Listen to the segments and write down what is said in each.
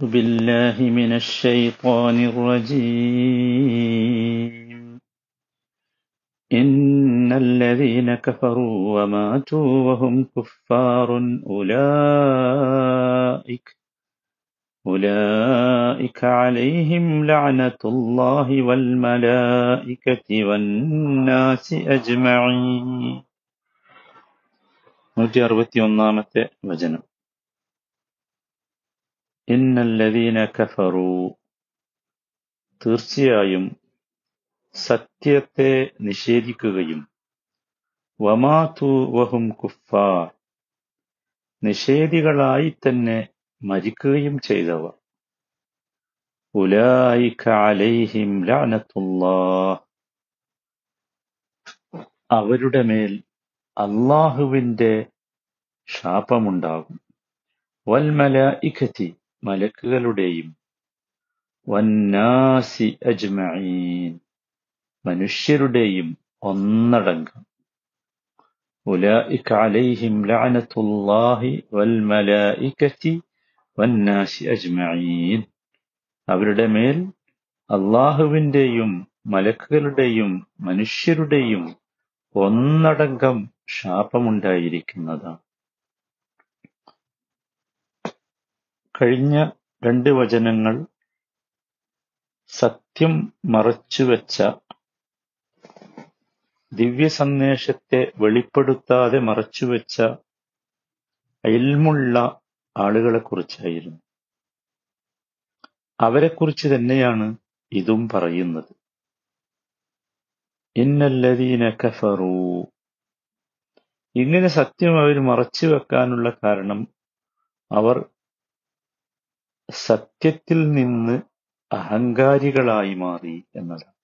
بالله من الشيطان الرجيم. إن الذين كفروا وماتوا وهم كفار أولئك أولئك عليهم لعنة الله والملائكة والناس أجمعين. نجربت يوم نامت وجنم ഇന്നല്ലദീന കഫറു. തീർച്ചയായും സത്യത്തെ നിഷേധിക്കുകയും വമാതു വഹും കുഫാർ. നിഷേധികളായി തന്നെ മരിക്കുകയും ചെയ്തവർ ഉലായിക അലൈഹിം ലഅനത്തുല്ലാഹ് അവരുടെ മേൽ അള്ളാഹുവിന്റെ ശാപമുണ്ടാകും. വൽമലായിക്കത്തി മലക്കുകളുടെയും വന്നാസി അജ്മഈൻ മനുഷ്യരുടെയും ഒന്നടങ്കം. ഉലായിക അലൈഹിം ലഅനത്തുല്ലാഹി വൽമലായിക്കത്തി വന്നാസി അജ്മഈൻ. അവരുടെ മേൽ അള്ളാഹുവിന്റെയും മലക്കുകളുടെയും മനുഷ്യരുടെയും ഒന്നടങ്കം ശാപമുണ്ടായിരിക്കുന്നതാണ്. കഴിഞ്ഞ രണ്ട് വചനങ്ങൾ സത്യം മറച്ചുവെച്ച ദിവ്യ സന്ദേശത്തെ വെളിപ്പെടുത്താതെ മറച്ചുവെച്ച ആളുകളെ കുറിച്ചായിരുന്നു അവരെക്കുറിച്ച് തന്നെയാണ് ഇതും പറയുന്നത്. ഇന്നല്ലതീന കഫറു. ഇങ്ങനെ സത്യം അവർ മറച്ചു വെക്കാനുള്ള കാരണം അവർ സത്യത്തിൽ നിന്ന് അഹങ്കാരികളായി മാറി എന്നതാണ്.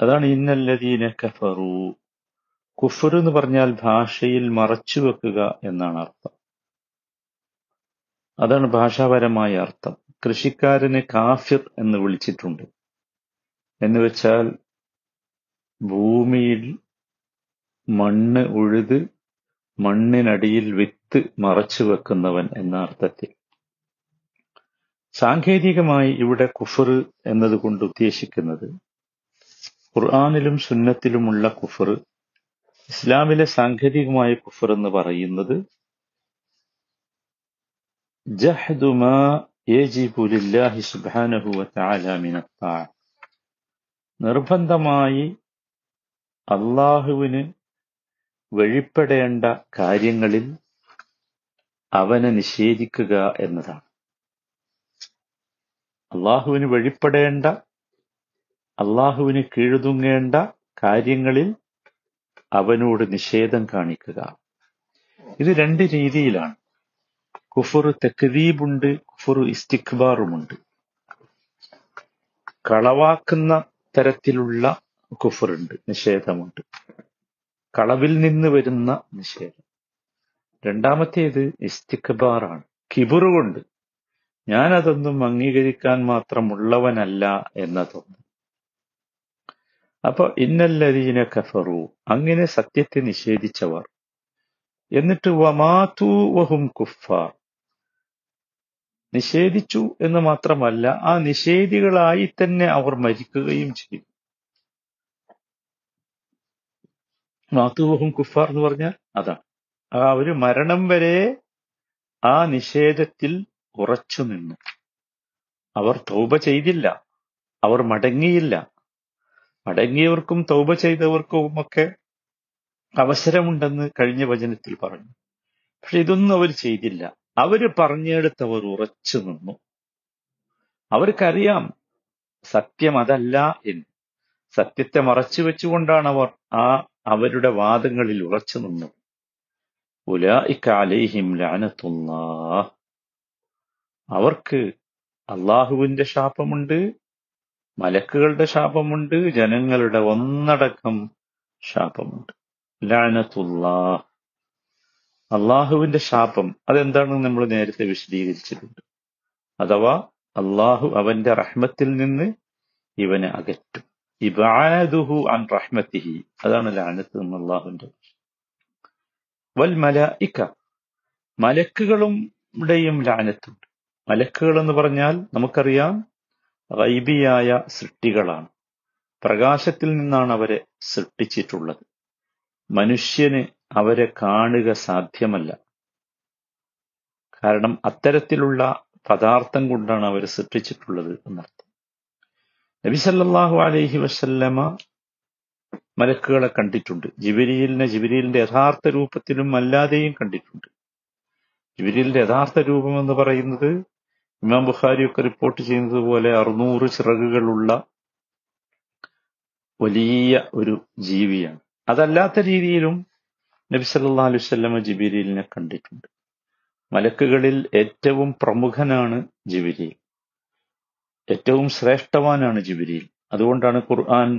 അതാണ് ഇന്നല്ലതീന കഫറു. കുഫർ എന്ന് പറഞ്ഞാൽ ഭാഷയിൽ മറച്ചു വെക്കുക എന്നാണ് അർത്ഥം. അതാണ് ഭാഷാപരമായ അർത്ഥം. കൃഷിക്കാരനെ കാഫിർ എന്ന് വിളിച്ചിട്ടുണ്ട്. എന്ന് വെച്ചാൽ ഭൂമിയിൽ മണ്ണ് ഉഴുത് മണ്ണിനടിയിൽ വിത്ത് മറച്ചു വെക്കുന്നവൻ എന്ന അർത്ഥത്തിൽ. സാങ്കേതികമായി ഇവിടെ കുഫർ എന്നതുകൊണ്ട് ഉദ്ദേശിക്കുന്നത് ഖുർആാനിലും സുന്നത്തിലുമുള്ള കുഫർ ഇസ്ലാമിലെ സാങ്കേതികമായ കുഫർ എന്ന് പറയുന്നത് നിർബന്ധമായി അള്ളാഹുവിന് വഴിപ്പെടേണ്ട കാര്യങ്ങളിൽ അവനെ നിഷേധിക്കുക എന്നതാണ്. അള്ളാഹുവിന് വഴിപ്പെടേണ്ട അള്ളാഹുവിന് കീഴുതുങ്ങേണ്ട കാര്യങ്ങളിൽ അവനോട് നിഷേധം കാണിക്കുക. ഇത് രണ്ട് രീതിയിലാണ്. കുഫുറു തെക്കദീബുണ്ട് കുഫുറു ഇസ്തിഖ്ബാറുമുണ്ട് കളവാക്കുന്ന തരത്തിലുള്ള കുഫറുണ്ട് നിഷേധമുണ്ട്. കളവിൽ നിന്ന് വരുന്ന നിഷേധം. രണ്ടാമത്തേത് ഇസ്തിഖ്ബാറാണ് കിബുറുകൊണ്ട് ഞാനതൊന്നും അംഗീകരിക്കാൻ മാത്രമുള്ളവനല്ല എന്നതൊന്ന്. അപ്പൊ ഇന്നല്ലതീന കഫറു അങ്ങനെ സത്യത്തെ നിഷേധിച്ചവർ. എന്നിട്ട് വമാതു വഹും കുഫാർ. നിഷേധിച്ചു എന്ന് മാത്രമല്ല ആ നിഷേധികളായി തന്നെ അവർ മരിക്കുകയും ചെയ്തു. മാത്തുവഹും കുഫാർ എന്ന് പറഞ്ഞാൽ അതാണ്. ആ ഒരു മരണം വരെ ആ നിഷേധത്തിൽ ഉറച്ചു നിന്നു. അവർ തൗബ ചെയ്തില്ല. അവർ മടങ്ങിയില്ല. മടങ്ങിയവർക്കും തൗബ ചെയ്തവർക്കുമൊക്കെ അവസരമുണ്ടെന്ന് കഴിഞ്ഞ വചനത്തിൽ പറഞ്ഞു. പക്ഷെ ഇതൊന്നും അവർ ചെയ്തില്ല. അവർ പറഞ്ഞെടുത്തവർ ഉറച്ചു നിന്നു. അവർക്കറിയാം സത്യം അതല്ല എന്ന്. സത്യത്തെ മറച്ചു വെച്ചുകൊണ്ടാണ് അവർ ആ അവരുടെ വാദങ്ങളിൽ ഉറച്ചു നിന്നത്. ഉലായിക്ക അലൈഹിം ലാനത്തുല്ലാഹ് അവർക്ക് അള്ളാഹുവിന്റെ ശാപമുണ്ട് മലക്കുകളുടെ ശാപമുണ്ട് ജനങ്ങളുടെ ഒന്നടക്കം ശാപമുണ്ട്. ലാനത്തുള്ളാ അള്ളാഹുവിന്റെ ശാപം അതെന്താണെന്ന് നമ്മൾ നേരത്തെ വിശദീകരിച്ചിട്ടുണ്ട്. അഥവാ അള്ളാഹു അവന്റെ റഹ്മത്തിൽ നിന്ന് ഇവനെ അകറ്റും. ഇബാദുഹു അൻ റഹ്മത്തിഹി. അതാണ് ലാനത്ത് എന്ന് അള്ളാഹുവിന്റെ വൽ മലായിക്ക മലക്കുകളുടെയും ലാനത്തുണ്ട്. മലക്കുകൾ എന്ന് പറഞ്ഞാൽ നമുക്കറിയാം റൈബിയായ സൃഷ്ടികളാണ്. പ്രകാശത്തിൽ നിന്നാണ് അവരെ സൃഷ്ടിച്ചിട്ടുള്ളത്. മനുഷ്യന് അവരെ കാണുക സാധ്യമല്ല. കാരണം അത്തരത്തിലുള്ള പദാർത്ഥം കൊണ്ടാണ് അവർ സൃഷ്ടിച്ചിട്ടുള്ളത് എന്നർത്ഥം. നബി സല്ലല്ലാഹു അലൈഹി വസല്ലമ മലക്കുകളെ കണ്ടിട്ടുണ്ട്. ജിബിരിയിലിനെ ജിബിരിയിലിന്റെ യഥാർത്ഥ രൂപത്തിലും അല്ലാതെയും കണ്ടിട്ടുണ്ട്. ജിബിരിയിലിന്റെ യഥാർത്ഥ രൂപം എന്ന് പറയുന്നത് ഇമാം ബുഖാരിയൊക്കെ റിപ്പോർട്ട് ചെയ്യുന്നത് പോലെ അറുന്നൂറ് ചിറകുകളുള്ള വലിയ ഒരു ജീവിയാണ്. അതല്ലാത്ത രീതിയിലും നബി സല്ലല്ലാഹു അലൈഹി വസല്ലമ ജിബിരിയിലിനെ കണ്ടിട്ടുണ്ട്. മലക്കുകളിൽ ഏറ്റവും പ്രമുഖനാണ് ജിബിരിയിൽ ഏറ്റവും ശ്രേഷ്ഠവാനാണ് ജിബിരിയിൽ അതുകൊണ്ടാണ് ഖുർആൻ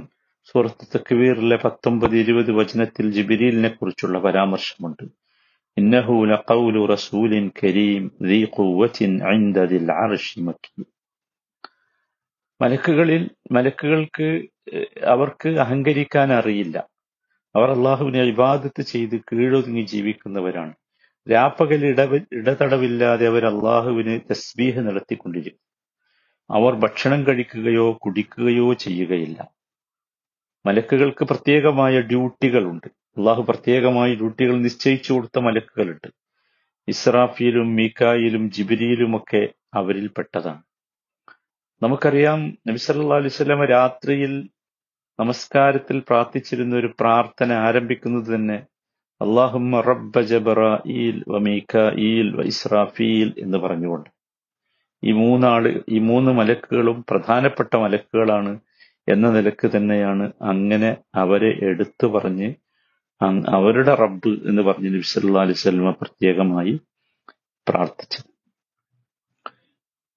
സുഹൃത്ത് തക്വീറിലെ പത്തൊമ്പത് ഇരുപത് വചനത്തിൽ ജിബിരിലിനെ കുറിച്ചുള്ള പരാമർശമുണ്ട്. ഇന്നഹു ലഖൗലു റസൂലിൻ കരീം ذي قوة عند ذي العرش مكين മലക്കുകളിൽ മലക്കുകൾക്ക് ഏഹ്, അവർക്ക് അഹങ്കരിക്കാൻ അറിയില്ല അവർ അള്ളാഹുവിനെ ഇബാദത്ത് ചെയ്ത് കീഴൊതുങ്ങി ജീവിക്കുന്നവരാണ് രാപ്പകൽ ഇടവ ഇടതടവില്ലാതെ അവർ അള്ളാഹുവിന് തസ്ബീഹ് നടത്തിക്കൊണ്ടിരിക്കും അവർ ഭക്ഷണം കഴിക്കുകയോ കുടിക്കുകയോ ചെയ്യുകയില്ല മലക്കുകൾക്ക് പ്രത്യേകമായ ഡ്യൂട്ടികളുണ്ട് അള്ളാഹു പ്രത്യേകമായി ഡ്യൂട്ടികൾ നിശ്ചയിച്ചു കൊടുത്ത മലക്കുകളുണ്ട് ഇസ്രാഫിയിലും മീക്കായിലും ജിബിരിയിലുമൊക്കെ അവരിൽപ്പെട്ടതാണ് നമുക്കറിയാം നബിസല്ലാ വസല്ലമ രാത്രിയിൽ നമസ്കാരത്തിൽ പ്രാർത്ഥിച്ചിരുന്ന ഒരു പ്രാർത്ഥന ആരംഭിക്കുന്നത് തന്നെ അള്ളാഹുമ്മ റബ്ബ ജബറായിൽ വ മീക്കായിൽ വ ഇസ്രാഫീൽ എന്ന് പറഞ്ഞുകൊണ്ട്. ഈ മൂന്നാൾ ഈ മൂന്ന് മലക്കുകളും പ്രധാനപ്പെട്ട മലക്കുകളാണ് എന്ന നിലയ്ക്ക് തന്നെയാണ് അങ്ങനെ അവരെ എടുത്തു പറഞ്ഞ് അവരുടെ റബ്ബ് എന്ന് പറഞ്ഞ് നബി അലൈഹി സ്വലമ പ്രത്യേകമായി പ്രാർത്ഥിച്ചത്.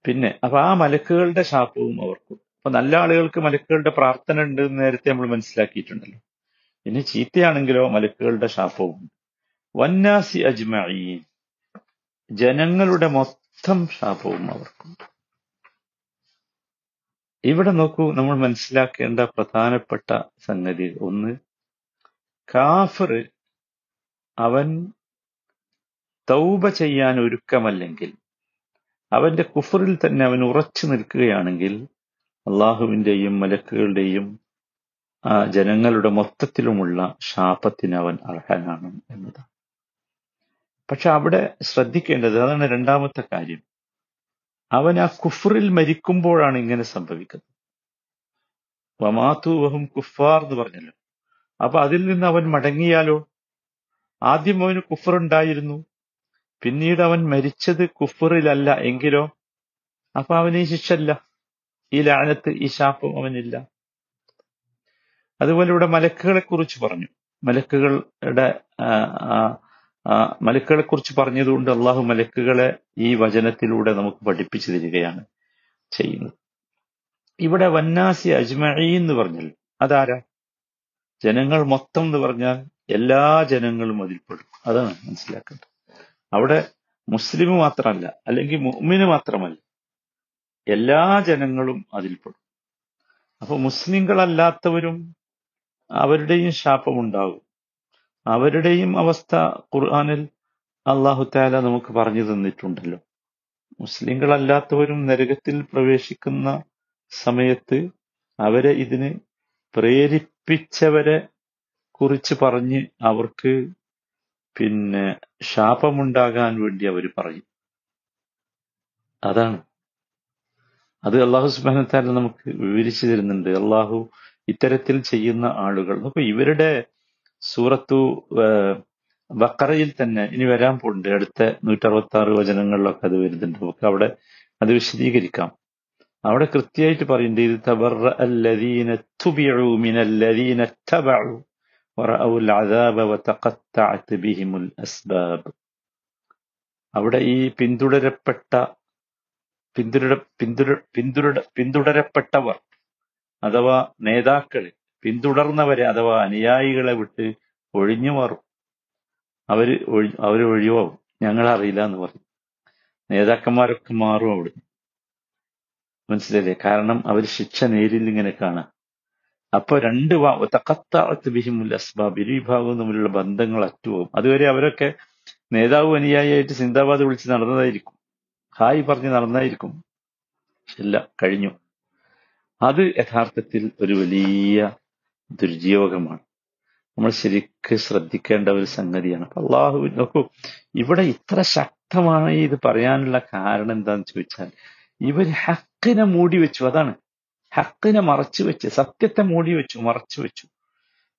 പിന്നെ അപ്പൊ ആ മലക്കുകളുടെ ശാപവും അവർക്കും. അപ്പൊ നല്ല ആളുകൾക്ക് മലക്കുകളുടെ പ്രാർത്ഥന ഉണ്ട് എന്ന് നേരത്തെ നമ്മൾ മനസ്സിലാക്കിയിട്ടുണ്ടല്ലോ. ഇനി ചീത്തയാണെങ്കിലോ മലക്കുകളുടെ ശാപവും വന്നാസി അജ്മഈ ജനങ്ങളുടെ മൊത്തം ശാപവും അവർക്കുണ്ട് ഇവിടെ നോക്കൂ നമ്മൾ മനസ്സിലാക്കേണ്ട പ്രധാനപ്പെട്ട സംഗതി ഒന്ന് കാഫർ അവൻ തൗബ ചെയ്യാൻ ഒരുക്കമല്ലെങ്കിൽ അവന്റെ കുഫറിൽ തന്നെ അവൻ ഉറച്ചു നിൽക്കുകയാണെങ്കിൽ അള്ളാഹുവിന്റെയും മലക്കുകളുടെയും ആ ജനങ്ങളുടെ മൊത്തത്തിലുമുള്ള ശാപത്തിന് അവൻ അർഹനാണ് എന്നതാണ്. പക്ഷെ അവിടെ ശ്രദ്ധിക്കേണ്ടത് അതാണ് രണ്ടാമത്തെ കാര്യം. അവൻ ആ കുഫറിൽ മരിക്കുമ്പോഴാണ് ഇങ്ങനെ സംഭവിക്കുന്നത്. വമാതു വഹും കുഫാർ എന്ന് പറഞ്ഞല്ലോ. അപ്പൊ അതിൽ നിന്ന് അവൻ മടങ്ങിയാലോ? ആദ്യം അവന് കുഫറുണ്ടായിരുന്നു. പിന്നീട് അവൻ മരിച്ചത് കുഫറിലല്ല എങ്കിലോ? അപ്പൊ അവന് ഈ ശിക്ഷല്ല ഈ ലാനത്ത് ഈ ശാപം അവനില്ല. അതുപോലെ ഇവിടെ മലക്കുകളെ കുറിച്ച് പറഞ്ഞു. മലക്കുകളുടെ മലക്കുകളെ കുറിച്ച് പറഞ്ഞതുകൊണ്ട് അള്ളാഹു മലക്കുകളെ ഈ വചനത്തിലൂടെ നമുക്ക് പഠിപ്പിച്ചു തരികയാണ് ചെയ്യുന്നത്. ഇവിടെ വന്നാസി അജ്മഈ എന്ന് പറഞ്ഞല്ലോ? അതാരാ? ജനങ്ങൾ മൊത്തം എന്ന് പറഞ്ഞാൽ എല്ലാ ജനങ്ങളും അതിൽപ്പെടും അതാണ് മനസ്സിലാക്കേണ്ടത്. അവിടെ മുസ്ലിം മാത്രമല്ല അല്ലെങ്കിൽ മുഅ്മിന് മാത്രമല്ല എല്ലാ ജനങ്ങളും അതിൽപ്പെടും അപ്പൊ മുസ്ലിങ്ങളല്ലാത്തവരും അവരുടെയും ശാപമുണ്ടാകും അവരുടെയും അവസ്ഥ ഖുർആാനിൽ അള്ളാഹു താല നമുക്ക് പറഞ്ഞു തന്നിട്ടുണ്ടല്ലോ. മുസ്ലിങ്ങളല്ലാത്തവരും നരകത്തിൽ പ്രവേശിക്കുന്ന സമയത്ത് അവരെ ഇതിന് പ്രേരിപ്പിച്ചവരെ കുറിച്ച് പറഞ്ഞ് അവർക്ക് പിന്നെ ശാപമുണ്ടാകാൻ വേണ്ടി അവർ പറയും. അതാണ്. അത് അള്ളാഹു സുബാനത്താല നമുക്ക് വിവരിച്ചു തരുന്നുണ്ട്. അള്ളാഹു ഇത്തരത്തിൽ ചെയ്യുന്ന ആളുകൾ. അപ്പൊ ഇവരുടെ സൂറത്തു ബക്കറയിൽ തന്നെ ഇനി വരാൻ പോകുന്നുണ്ട് അടുത്ത നൂറ്ററുപത്തി ആറ് വചനങ്ങളിലൊക്കെ അത് വരുന്നുണ്ട്. നമുക്ക് അവിടെ അത് വിശദീകരിക്കാം. അവിടെ കൃത്യമായിട്ട് പറയുന്നുണ്ട് തബറ അദാബ വതഖത്തഅത് ബിഹിമുൽ അസ്ബാബ്. അവിടെ ഈ പിന്തുടരപ്പെട്ട പിന്തുടര പിന്തുര പിന്തുടര പിന്തുടരപ്പെട്ടവർ അഥവാ നേതാക്കളെ പിന്തുടർന്നവരെ അഥവാ അനുയായികളെ വിട്ട് ഒഴിഞ്ഞു മാറും. അവർ അവർ ഒഴിവാകും ഞങ്ങളറിയില്ല എന്ന് പറയും. നേതാക്കന്മാരൊക്കെ മാറും അവിടുന്ന്. മനസ്സിലായില്ലേ? കാരണം അവർ ശിക്ഷ നേരിൽ ഇങ്ങനെ കാണാം. അപ്പൊ രണ്ട് തക്കത്താഴത്ത് ബിഹിമുൽ അസ്ബാബ് ഇരുവിഭാഗവും തമ്മിലുള്ള ബന്ധങ്ങൾ അറ്റുപോകും. അതുവരെ അവരൊക്കെ നേതാവ് അനുയായിയായിട്ട് സിന്ദാബാദ് വിളിച്ച് നടന്നതായിരിക്കും. ഹായ് പറഞ്ഞ് നടന്നായിരിക്കും ഇല്ല കഴിഞ്ഞു. അത് യഥാർത്ഥത്തിൽ ഒരു വലിയ ദുര്യോഗമാണ്. നമ്മൾ ശരിക്ക് ശ്രദ്ധിക്കേണ്ട ഒരു സംഗതിയാണ്. അപ്പൊ അള്ളാഹു നോക്കൂ ഇവിടെ ഇത്ര ശക്തമായി ഇത് പറയാനുള്ള കാരണം എന്താന്ന് ചോദിച്ചാൽ ഇവർ ഹക്കിനെ മൂടി വെച്ചു. അതാണ്. ഹക്കിനെ മറച്ചു വെച്ച് സത്യത്തെ മൂടി വെച്ചു മറച്ചു വെച്ചു.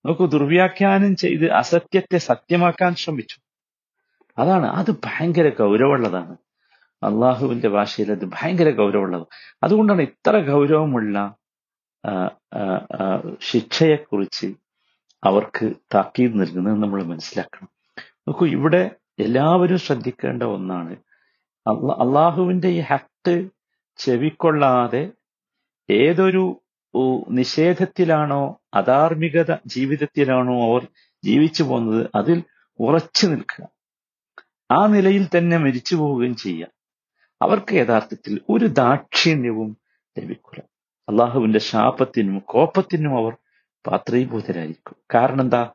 നോക്കൂ ദുർവ്യാഖ്യാനം ചെയ്ത് അസത്യത്തെ സത്യമാക്കാൻ ശ്രമിച്ചു. അതാണ്. അത് ഭയങ്കര ഗൗരവമുള്ളതാണ്. അള്ളാഹുവിന്റെ ഭാഷയിൽ അത് ഭയങ്കര ഗൗരവമുള്ളത്. അതുകൊണ്ടാണ് ഇത്ര ഗൗരവമുള്ള ശിക്ഷയെക്കുറിച്ച് അവർക്ക് താക്കീത് നൽകുന്നത് നമ്മൾ മനസ്സിലാക്കണം. നോക്കൂ ഇവിടെ എല്ലാവരും ശ്രദ്ധിക്കേണ്ട ഒന്നാണ് അള്ള- അള്ളാഹുവിന്റെ ഈ ഹക്ക് ചെവിക്കൊള്ളാതെ ഏതൊരു നിഷേധത്തിലാണോ അധാർമികത ജീവിതത്തിലാണോ അവർ ജീവിച്ചു പോകുന്നത് അതിൽ ഉറച്ചു നിൽക്കുക. ആ നിലയിൽ തന്നെ മരിച്ചു പോവുകയും ചെയ്യാം അവർക്ക് യഥാർത്ഥത്തിൽ ഒരു ദാക്ഷിണ്യവും ലഭിക്കില്ല അള്ളാഹുവിന്റെ ശാപത്തിനും കോപത്തിനും അവർ പാത്രീഭൂതരായിരിക്കും. കാരണം എന്താ?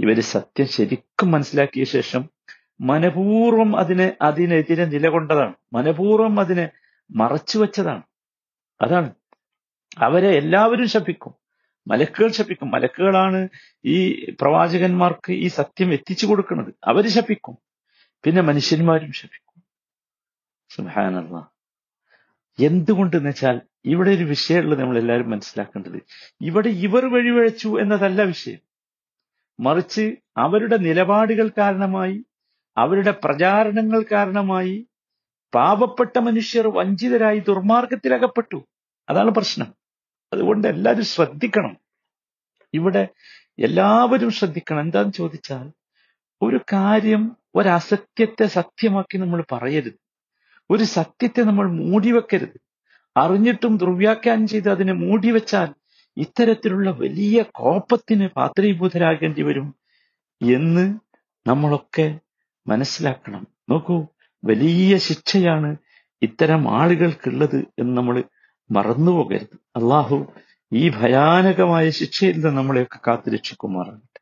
ഇവർ സത്യം ശരിക്കും മനസ്സിലാക്കിയ ശേഷം മനപൂർവം അതിനെ അതിനെതിരെ നിലകൊണ്ടതാണ്. മനപൂർവം അതിനെ മറച്ചു വെച്ചതാണ്. അതാണ്. അവരെ എല്ലാവരും ശപിക്കും. മലക്കുകൾ ശപിക്കും. മലക്കുകളാണ് ഈ പ്രവാചകന്മാർക്ക് ഈ സത്യം എത്തിച്ചു കൊടുക്കുന്നത്. അവർ ശപിക്കും. പിന്നെ മനുഷ്യന്മാരും ശപിക്കും. സുഹാനല്ല എന്തുകൊണ്ടെന്ന് വെച്ചാൽ ഇവിടെ ഒരു വിഷയമുള്ളത് നമ്മൾ എല്ലാവരും മനസ്സിലാക്കേണ്ടത്. ഇവിടെ ഇവർ വഴിവഴച്ചു എന്നതല്ല വിഷയം. മറിച്ച് അവരുടെ നിലപാടുകൾ കാരണമായി അവരുടെ പ്രചാരണങ്ങൾ കാരണമായി പാവപ്പെട്ട മനുഷ്യർ വഞ്ചിതരായി ദുർമാർഗത്തിലകപ്പെട്ടു. അതാണ് പ്രശ്നം. അതുകൊണ്ട് എല്ലാവരും ശ്രദ്ധിക്കണം. ഇവിടെ എല്ലാവരും ശ്രദ്ധിക്കണം. എന്താന്ന് ചോദിച്ചാൽ ഒരു കാര്യം ഒരസത്യത്തെ സത്യമാക്കി നമ്മൾ പറയരുത്. ഒരു സത്യത്തെ നമ്മൾ മൂടിവെക്കരുത് അറിഞ്ഞിട്ടും ദുർവ്യാഖ്യാനം ചെയ്ത് അതിനെ മൂടിവെച്ചാൽ ഇത്തരത്തിലുള്ള വലിയ കോപത്തിന് പാത്രീഭൂതരാകേണ്ടി വരും എന്ന് നമ്മളൊക്കെ മനസ്സിലാക്കണം. നോക്കൂ വലിയ ശിക്ഷയാണ് ഇത്തരം ആളുകൾക്കുള്ളത് എന്ന് നമ്മൾ മറന്നുപോകരുത് അള്ളാഹു ഈ ഭയാനകമായ ശിക്ഷയിൽ നിന്ന് നമ്മളെയൊക്കെ കാത്തുരക്ഷിക്കുമാറാകട്ടെ.